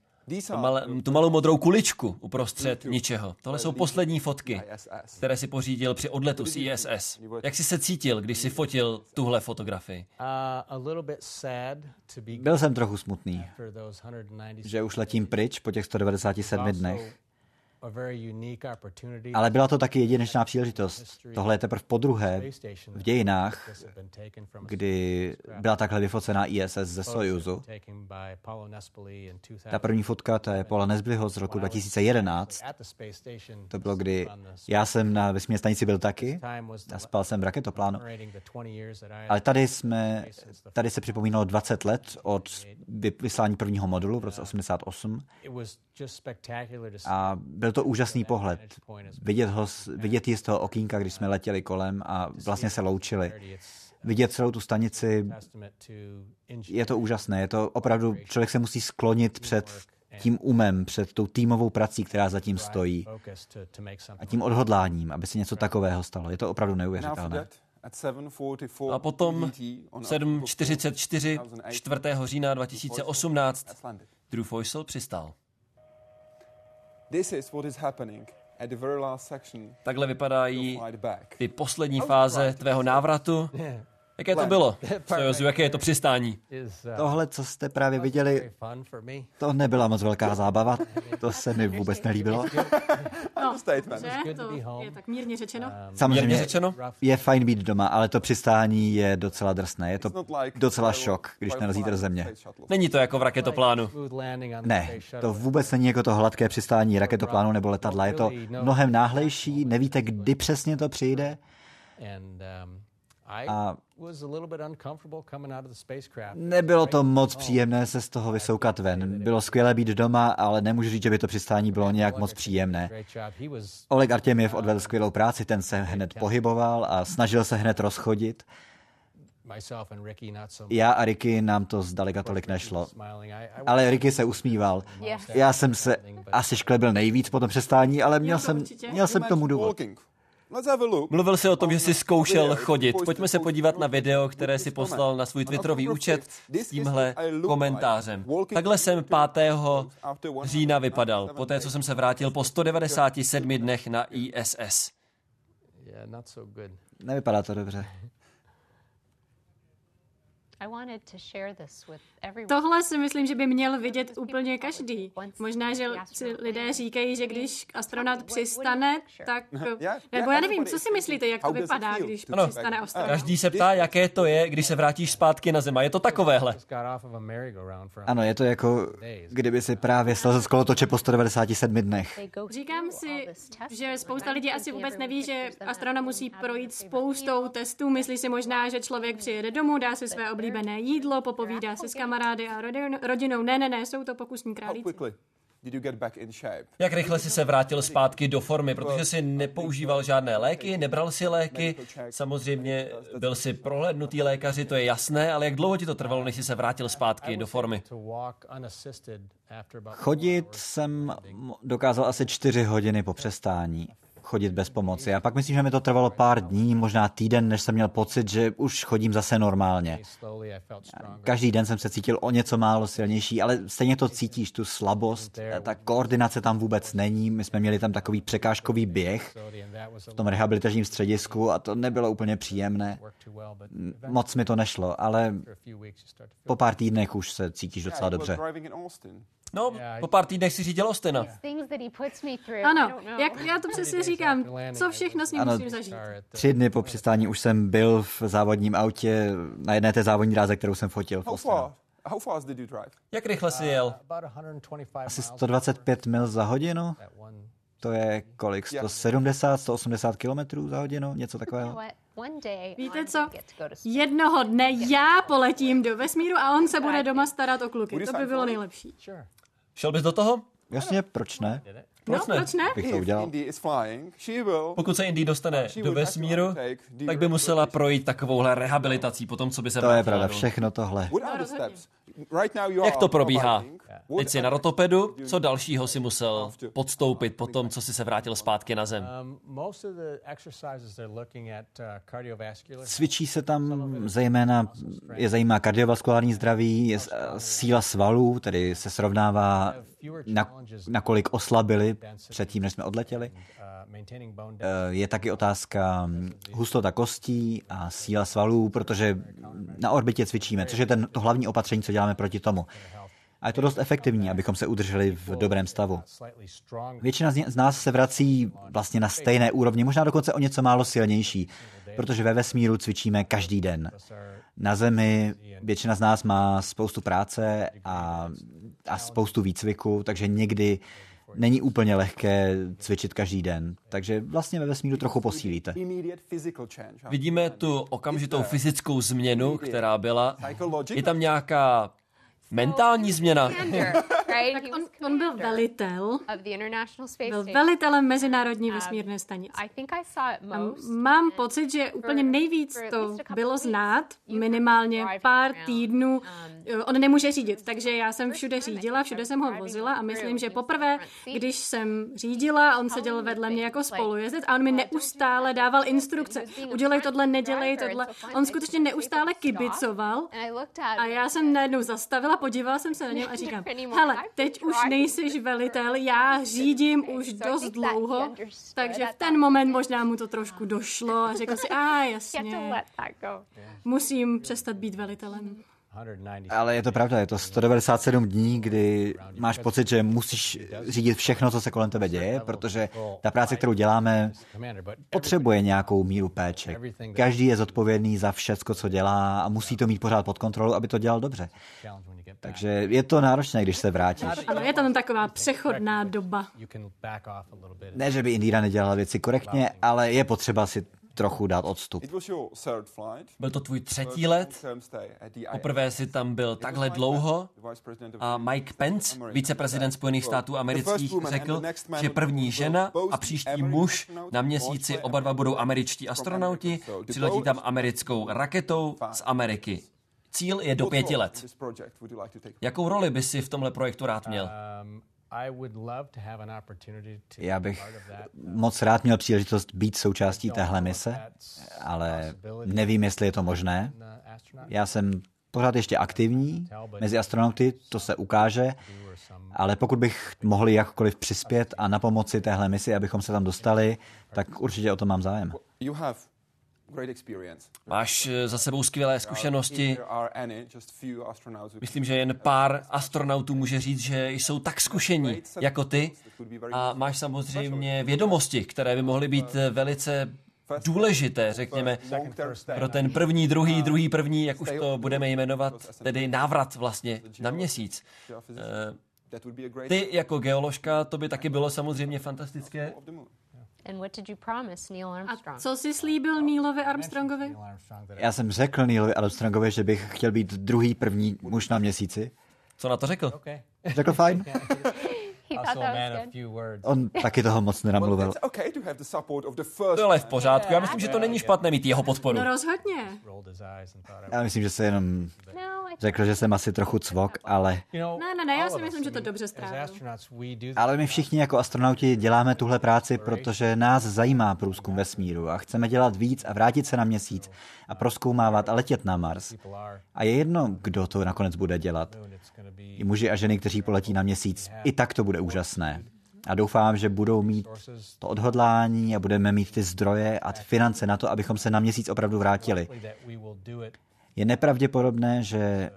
tu, malé, tu malou modrou kuličku uprostřed ničeho. Tohle jsou poslední fotky, které si pořídil při odletu z ISS. Jak jsi se cítil, když si fotil tuhle fotografii? Byl jsem trochu smutný, že už letím pryč po těch 197 dnech. Ale byla to taky jedinečná příležitost. Tohle je teprve po druhé v dějinách, kdy byla takhle vyfocená ISS ze Sojuzu. Ta první fotka, to je Paula Nesbliho z roku 2011. To bylo, kdy já jsem na vesmírné stanici byl taky a spal jsem v raketoplánu. Ale tady, jsme, tady se připomínalo 20 let od vyslání prvního modulu v roce 88. A byl to úžasný pohled. Vidět, ho, vidět ji z toho okýnka, když jsme letěli kolem a vlastně se loučili. Vidět celou tu stanici, je to úžasné. Je to opravdu, člověk se musí sklonit před tím umem, před tou týmovou prací, která zatím stojí a tím odhodláním, aby se něco takového stalo. Je to opravdu neuvěřitelné. A potom 7.44. 4. října 2018 Drew Foysel přistál. Takhle vypadají ty poslední fáze tvého návratu Jaké to bylo? Sojozu, jaké je to přistání? Tohle, co jste právě viděli, to nebyla moc velká zábava. To se mi vůbec nelíbilo. No, že? To je tak mírně řečeno. Samozřejmě řečeno? je fajn být doma, ale to přistání je docela drsné. Je to docela šok, když narazíte do země. Není to jako v raketoplánu. Ne, to vůbec není jako to hladké přistání raketoplánu nebo letadla. Je to mnohem náhlejší, nevíte, kdy přesně to přijde. A Nebylo to moc příjemné se z toho vysoukat ven. Bylo skvělé být doma, ale nemůžu říct, že by to přistání bylo nějak moc příjemné. Oleg Artěmiev odvedl skvělou práci, ten se hned pohyboval a snažil se hned rozchodit. Já a Ricky nám to zdaleka tolik nešlo. Ale Ricky se usmíval. Já jsem se asi šklebil nejvíc po tom přestání, ale měl jsem, měl jsem k tomu důvod. Mluvil si o tom, že jsi zkoušel chodit. Pojďme se podívat na video, které si poslal na svůj Twitterový účet s tímhle komentářem. Takhle jsem 5. října vypadal, poté co jsem se vrátil po 197 dnech na ISS. Nevypadá to dobře. Tohle si myslím, že by měl vidět úplně každý. Možná, že si lidé říkají, že když astronaut přistane, tak... Nebo já nevím, co si myslíte, jak to vypadá, když ano, přistane astronaut? Každý se ptá, jaké to je, když se vrátíš zpátky na Zem. Je to takovéhle. Ano, je to jako, kdyby si právě slezl z kolotoče po 197 dnech. Říkám si, že spousta lidí asi vůbec neví, že astronaut musí projít spoustou testů. Myslí si možná, že člověk přijede domů, dá si své oblíbené oblíbené jídlo, popovídá se s kamarády a rodinou. Ne, ne, ne, jsou to pokusní králíci. Jak rychle jsi se vrátil zpátky do formy, protože jsi nepoužíval žádné léky, nebral si léky, samozřejmě byl si prohlédnutý lékaři, to je jasné, ale jak dlouho ti to trvalo, než jsi se vrátil zpátky do formy? Chodit jsem dokázal asi čtyři hodiny po přestání chodit bez pomoci. A pak myslím, že mi to trvalo pár dní, možná týden, než jsem měl pocit, že už chodím zase normálně. Každý den jsem se cítil o něco málo silnější, ale stejně to cítíš, tu slabost. Ta koordinace tam vůbec není. My jsme měli tam takový překážkový běh v tom rehabilitačním středisku a to nebylo úplně příjemné. Moc mi to nešlo, ale po pár týdnech už se cítíš docela dobře. No, po pár týdnech si řídil Ostina. Ano, jak já to přesně říkám, co všechno s ním ano, musím zažít. Tři dny po přistání už jsem byl v závodním autě na jedné té závodní dráze, kterou jsem fotil v Ostinu. Jak rychle jsi jel? Asi 125 mil za hodinu. To je kolik? 170, 180 kilometrů za hodinu? Něco takového? Víte co? Jednoho dne já poletím do vesmíru a on se bude doma starat o kluky. To by bylo nejlepší. Šel bys do toho? Jasně, proč ne? Proč no, ne? proč ne? Bych to udělal. Pokud se Indy dostane do vesmíru, tak by musela projít takovouhle rehabilitací po tom, co by se To je pravda, všechno tohle. Jak to probíhá? Teď jsi na rotopedu, co dalšího si musel podstoupit po tom, co jsi se vrátil zpátky na zem? Um, uh, Cvičí se tam zejména, je zajímá kardiovaskulární zdraví, je síla svalů, tedy se srovnává, na, nakolik oslabili předtím, než jsme odletěli. Uh, je taky otázka hustota kostí a síla svalů, protože na orbitě cvičíme, což je ten, to hlavní opatření, co děláme proti tomu. A je to dost efektivní, abychom se udrželi v dobrém stavu. Většina z nás se vrací vlastně na stejné úrovni, možná dokonce o něco málo silnější, protože ve vesmíru cvičíme každý den. Na Zemi většina z nás má spoustu práce a, a spoustu výcviku, takže někdy není úplně lehké cvičit každý den. Takže vlastně ve vesmíru trochu posílíte. Vidíme tu okamžitou fyzickou změnu, která byla. Je tam nějaká mentální změna. Tak on, on byl velitel. Byl velitelem Mezinárodní um, vesmírné stanice. A mám pocit, že úplně nejvíc to bylo znát, minimálně pár týdnů. Um, on nemůže řídit, takže já jsem všude řídila, všude jsem ho vozila a myslím, že poprvé, když jsem řídila, on seděl vedle mě jako spolujezdec a on mi neustále dával instrukce. Udělej tohle, nedělej tohle. On skutečně neustále kibicoval a já jsem najednou zastavila, podívala jsem se na něj a říkám, hele, teď už nejsiš velitel, já řídím už dost dlouho, takže v ten moment možná mu to trošku došlo a řekl si, a jasně, musím přestat být velitelem. Ale je to pravda, je to 197 dní, kdy máš pocit, že musíš řídit všechno, co se kolem tebe děje, protože ta práce, kterou děláme, potřebuje nějakou míru péče. Každý je zodpovědný za všecko, co dělá a musí to mít pořád pod kontrolou, aby to dělal dobře. Takže je to náročné, když se vrátíš. Ano, je tam taková přechodná doba. Ne, že by Indíra nedělala věci korektně, ale je potřeba si trochu dát odstup. Byl to tvůj třetí let? Poprvé si tam byl takhle dlouho a Mike Pence, viceprezident Spojených států amerických, řekl, že první žena a příští muž na měsíci oba dva budou američtí astronauti, přiletí tam americkou raketou z Ameriky. Cíl je do pěti let. Jakou roli by si v tomhle projektu rád měl? Já bych moc rád měl příležitost být součástí téhle mise, ale nevím, jestli je to možné. Já jsem pořád ještě aktivní mezi astronauty, to se ukáže, ale pokud bych mohl jakkoliv přispět a na pomoci téhle misi, abychom se tam dostali, tak určitě o to mám zájem. Máš eh, za sebou skvělé zkušenosti. Myslím, že jen pár astronautů může říct, že jsou tak zkušení jako ty. A máš samozřejmě vědomosti, které by mohly být eh, velice důležité, řekněme, pro ten první, druhý, druhý, první, jak už to budeme jmenovat, tedy návrat vlastně na měsíc. Eh, ty jako geoložka, to by taky bylo samozřejmě fantastické. And what did you promise Neil Armstrong? A co jsi slíbil Neilovi Armstrongovi? Já jsem řekl Neilovi Armstrongovi, že bych chtěl být druhý první muž na měsíci. Co na to řekl? Řekl fajn. On taky toho moc nenamluvil. To je v pořádku. Já myslím, že to není špatné mít jeho podporu. No rozhodně. Já myslím, že se jenom no, řekl, že jsem asi trochu cvok, ale... Ne, ne, ne, já si myslím, že to dobře strávil. Ale my všichni jako astronauti děláme tuhle práci, protože nás zajímá průzkum vesmíru a chceme dělat víc a vrátit se na měsíc a proskoumávat a letět na Mars. A je jedno, kdo to nakonec bude dělat. I muži a ženy, kteří poletí na měsíc, i tak to bude úžasné. A doufám, že budou mít to odhodlání a budeme mít ty zdroje a ty finance na to, abychom se na měsíc opravdu vrátili. Je nepravděpodobné, že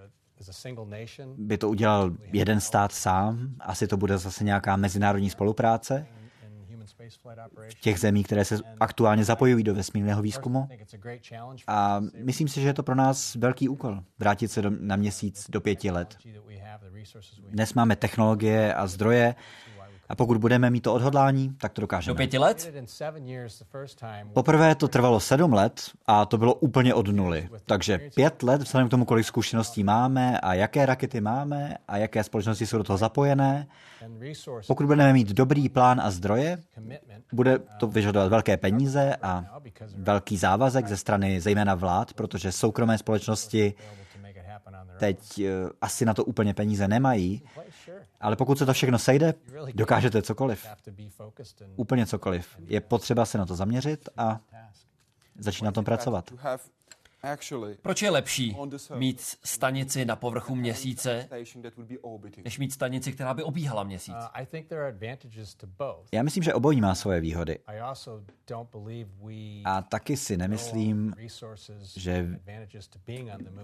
by to udělal jeden stát sám. Asi to bude zase nějaká mezinárodní spolupráce těch zemí, které se aktuálně zapojují do vesmírného výzkumu. A myslím si, že je to pro nás velký úkol vrátit se do, na měsíc do pěti let. Dnes máme technologie a zdroje, a pokud budeme mít to odhodlání, tak to dokážeme. Do pěti let? Poprvé to trvalo sedm let a to bylo úplně od nuly. Takže pět let, vzhledem k tomu, kolik zkušeností máme a jaké rakety máme a jaké společnosti jsou do toho zapojené, pokud budeme mít dobrý plán a zdroje, bude to vyžadovat velké peníze a velký závazek ze strany zejména vlád, protože soukromé společnosti teď eh, asi na to úplně peníze nemají, ale pokud se to všechno sejde, dokážete cokoliv. Úplně cokoliv. Je potřeba se na to zaměřit a začít na tom pracovat. Proč je lepší mít stanici na povrchu měsíce, než mít stanici, která by obíhala měsíc? Uh, Já myslím, že obojí má svoje výhody. A taky si nemyslím, že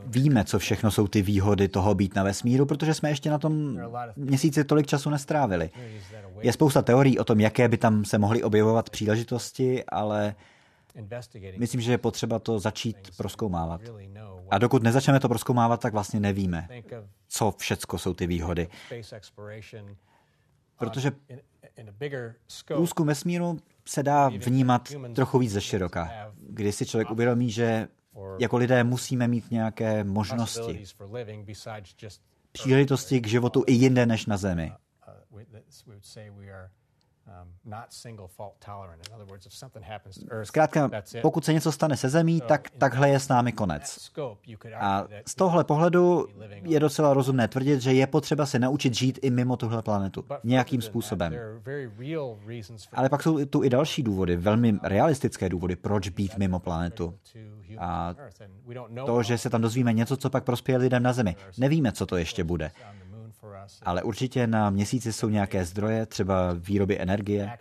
víme, co všechno jsou ty výhody toho být na vesmíru, protože jsme ještě na tom měsíci tolik času nestrávili. Je spousta teorií o tom, jaké by tam se mohly objevovat příležitosti, ale Myslím, že je potřeba to začít proskoumávat. A dokud nezačneme to proskoumávat, tak vlastně nevíme, co všecko jsou ty výhody. Protože průzkum vesmíru se dá vnímat trochu víc ze široka, kdy si člověk uvědomí, že jako lidé musíme mít nějaké možnosti, příležitosti k životu i jinde než na Zemi. Zkrátka, pokud se něco stane se zemí, tak takhle je s námi konec. A z tohle pohledu je docela rozumné tvrdit, že je potřeba se naučit žít i mimo tuhle planetu. Nějakým způsobem. Ale pak jsou tu i další důvody, velmi realistické důvody, proč být mimo planetu. A to, že se tam dozvíme něco, co pak prospěje lidem na Zemi. Nevíme, co to ještě bude. Ale určitě na měsíci jsou nějaké zdroje, třeba výroby energie,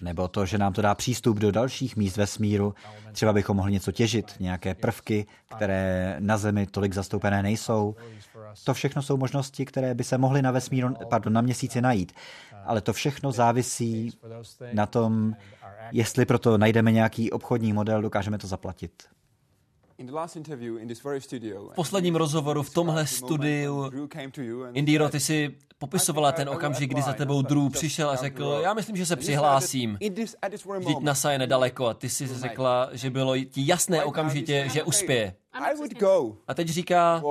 nebo to, že nám to dá přístup do dalších míst ve smíru. Třeba bychom mohli něco těžit, nějaké prvky, které na Zemi tolik zastoupené nejsou. To všechno jsou možnosti, které by se mohly na vesmíru, pardon, na měsíci najít. Ale to všechno závisí na tom, jestli proto najdeme nějaký obchodní model, dokážeme to zaplatit. V posledním rozhovoru v tomhle studiu Indiro, ty si popisovala ten okamžik, kdy za tebou Drew přišel a řekl, já myslím, že se přihlásím. Vždyť NASA je nedaleko a ty si řekla, že bylo ti jasné okamžitě, že uspěje. A teď říká,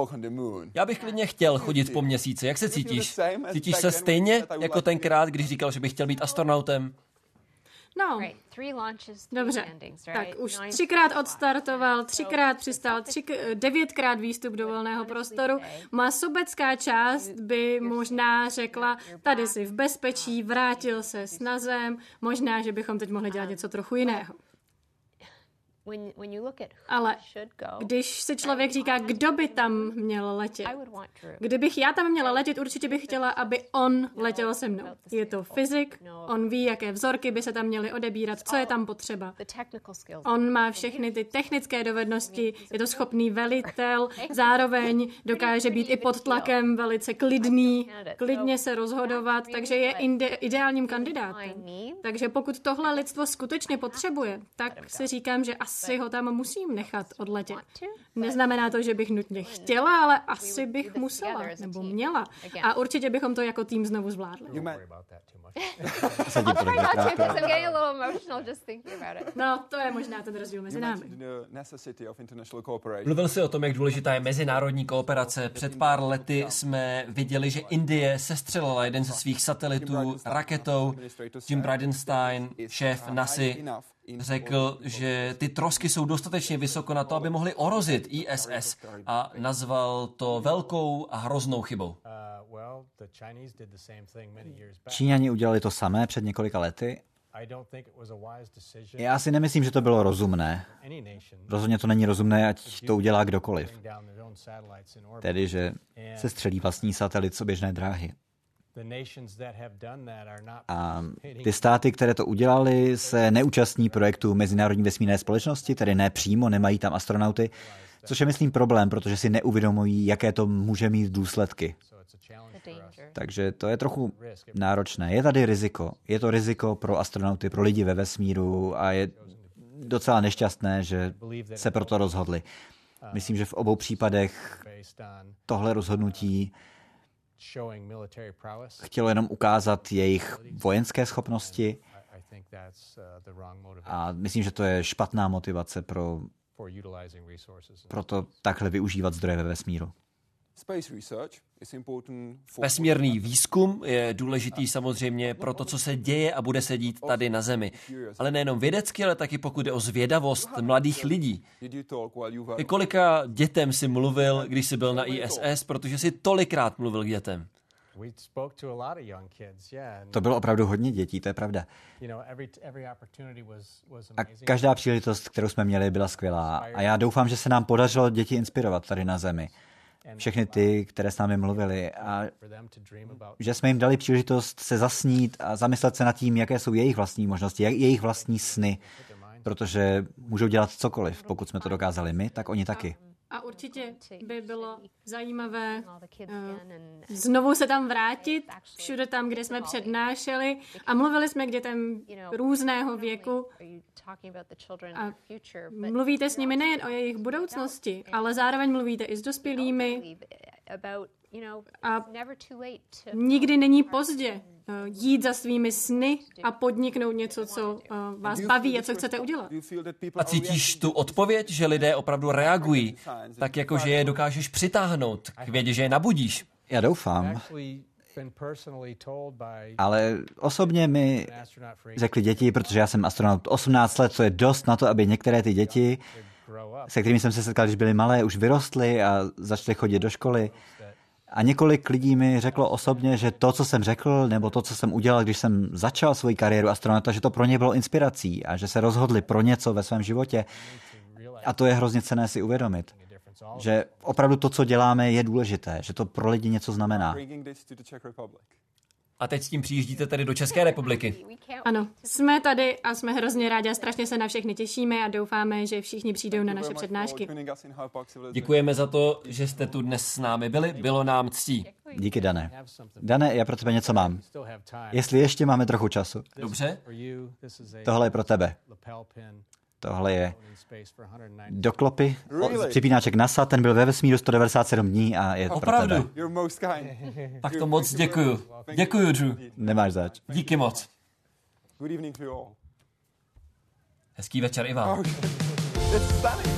já bych klidně chtěl chodit po měsíci. Jak se cítíš? Cítíš se stejně jako tenkrát, když říkal, že bych chtěl být astronautem? No, dobře, tak už třikrát odstartoval, třikrát přistál, tři, devětkrát výstup do volného prostoru. Má sobecká část by možná řekla, tady si v bezpečí, vrátil se s nazem, možná, že bychom teď mohli dělat něco trochu jiného. Ale když se člověk říká, kdo by tam měl letět, kdybych já tam měla letět, určitě bych chtěla, aby on letěl se mnou. Je to fyzik, on ví, jaké vzorky by se tam měly odebírat, co je tam potřeba. On má všechny ty technické dovednosti, je to schopný velitel, zároveň dokáže být i pod tlakem velice klidný, klidně se rozhodovat, takže je ideálním kandidátem. Takže pokud tohle lidstvo skutečně potřebuje, tak si říkám, že asi asi ho tam musím nechat odletět. Neznamená to, že bych nutně chtěla, ale asi bych musela, nebo měla. A určitě bychom to jako tým znovu zvládli. No, to je možná ten rozdíl mezi námi. Mluvil jsi o tom, jak důležitá je mezinárodní kooperace. Před pár lety jsme viděli, že Indie sestřelila jeden ze svých satelitů raketou. Jim Bridenstine, šéf NASA, řekl, že ty trosky jsou dostatečně vysoko na to, aby mohly orozit ISS a nazval to velkou a hroznou chybou. Číňani udělali to samé před několika lety. Já si nemyslím, že to bylo rozumné. Rozhodně to není rozumné, ať to udělá kdokoliv. Tedy, že se střelí vlastní satelit co běžné dráhy. A ty státy, které to udělali, se neúčastní projektu Mezinárodní vesmírné společnosti, tedy ne přímo, nemají tam astronauty, což je, myslím, problém, protože si neuvědomují, jaké to může mít důsledky. Takže to je trochu náročné. Je tady riziko. Je to riziko pro astronauty, pro lidi ve vesmíru a je docela nešťastné, že se proto rozhodli. Myslím, že v obou případech tohle rozhodnutí chtělo jenom ukázat jejich vojenské schopnosti. A myslím, že to je špatná motivace pro, pro to takhle využívat zdroje ve vesmíru. Vesmírný výzkum je důležitý samozřejmě pro to, co se děje a bude se dít tady na Zemi. Ale nejenom vědecky, ale taky pokud je o zvědavost mladých lidí. I kolika dětem si mluvil, když jsi byl na ISS, protože si tolikrát mluvil k dětem. To bylo opravdu hodně dětí, to je pravda. A každá příležitost, kterou jsme měli, byla skvělá. A já doufám, že se nám podařilo děti inspirovat tady na Zemi. Všechny ty, které s námi mluvili. A že jsme jim dali příležitost se zasnít a zamyslet se nad tím, jaké jsou jejich vlastní možnosti, jak jejich vlastní sny. Protože můžou dělat cokoliv. Pokud jsme to dokázali my, tak oni taky. A určitě by bylo zajímavé uh, znovu se tam vrátit, všude tam, kde jsme přednášeli. a mluvili jsme k dětem různého věku. A mluvíte s nimi nejen o jejich budoucnosti, ale zároveň mluvíte i s dospělými. A nikdy není pozdě. Eh, jít za svými sny a podniknout něco, co eh, vás baví a co chcete udělat. A cítíš tu odpověď, že lidé opravdu reagují, tak jako že je dokážeš přitáhnout k vědě, že je nabudíš? Já doufám. Ale osobně mi řekli děti, protože já jsem astronaut 18 let, co je dost na to, aby některé ty děti, se kterými jsem se setkal, když byly malé, už vyrostly a začaly chodit do školy. A několik lidí mi řeklo osobně, že to, co jsem řekl, nebo to, co jsem udělal, když jsem začal svoji kariéru astronauta, že to pro ně bylo inspirací a že se rozhodli pro něco ve svém životě. A to je hrozně cené si uvědomit. Že opravdu to, co děláme, je důležité, že to pro lidi něco znamená. A teď s tím přijíždíte tady do České republiky. Ano, jsme tady a jsme hrozně rádi a strašně se na všechny těšíme a doufáme, že všichni přijdou na naše přednášky. Děkujeme za to, že jste tu dnes s námi byli. Bylo nám ctí. Díky, Dané. Dané, já pro tebe něco mám. Jestli ještě máme trochu času. Dobře. Tohle je pro tebe. Tohle je doklopy, really? připínáček NASA, ten byl ve vesmíru 197 dní a je Opravdu? pro tebe. tak to moc děkuju. Děkuju, Drew. Nemáš zač. Díky moc. Hezký večer i vám. Oh,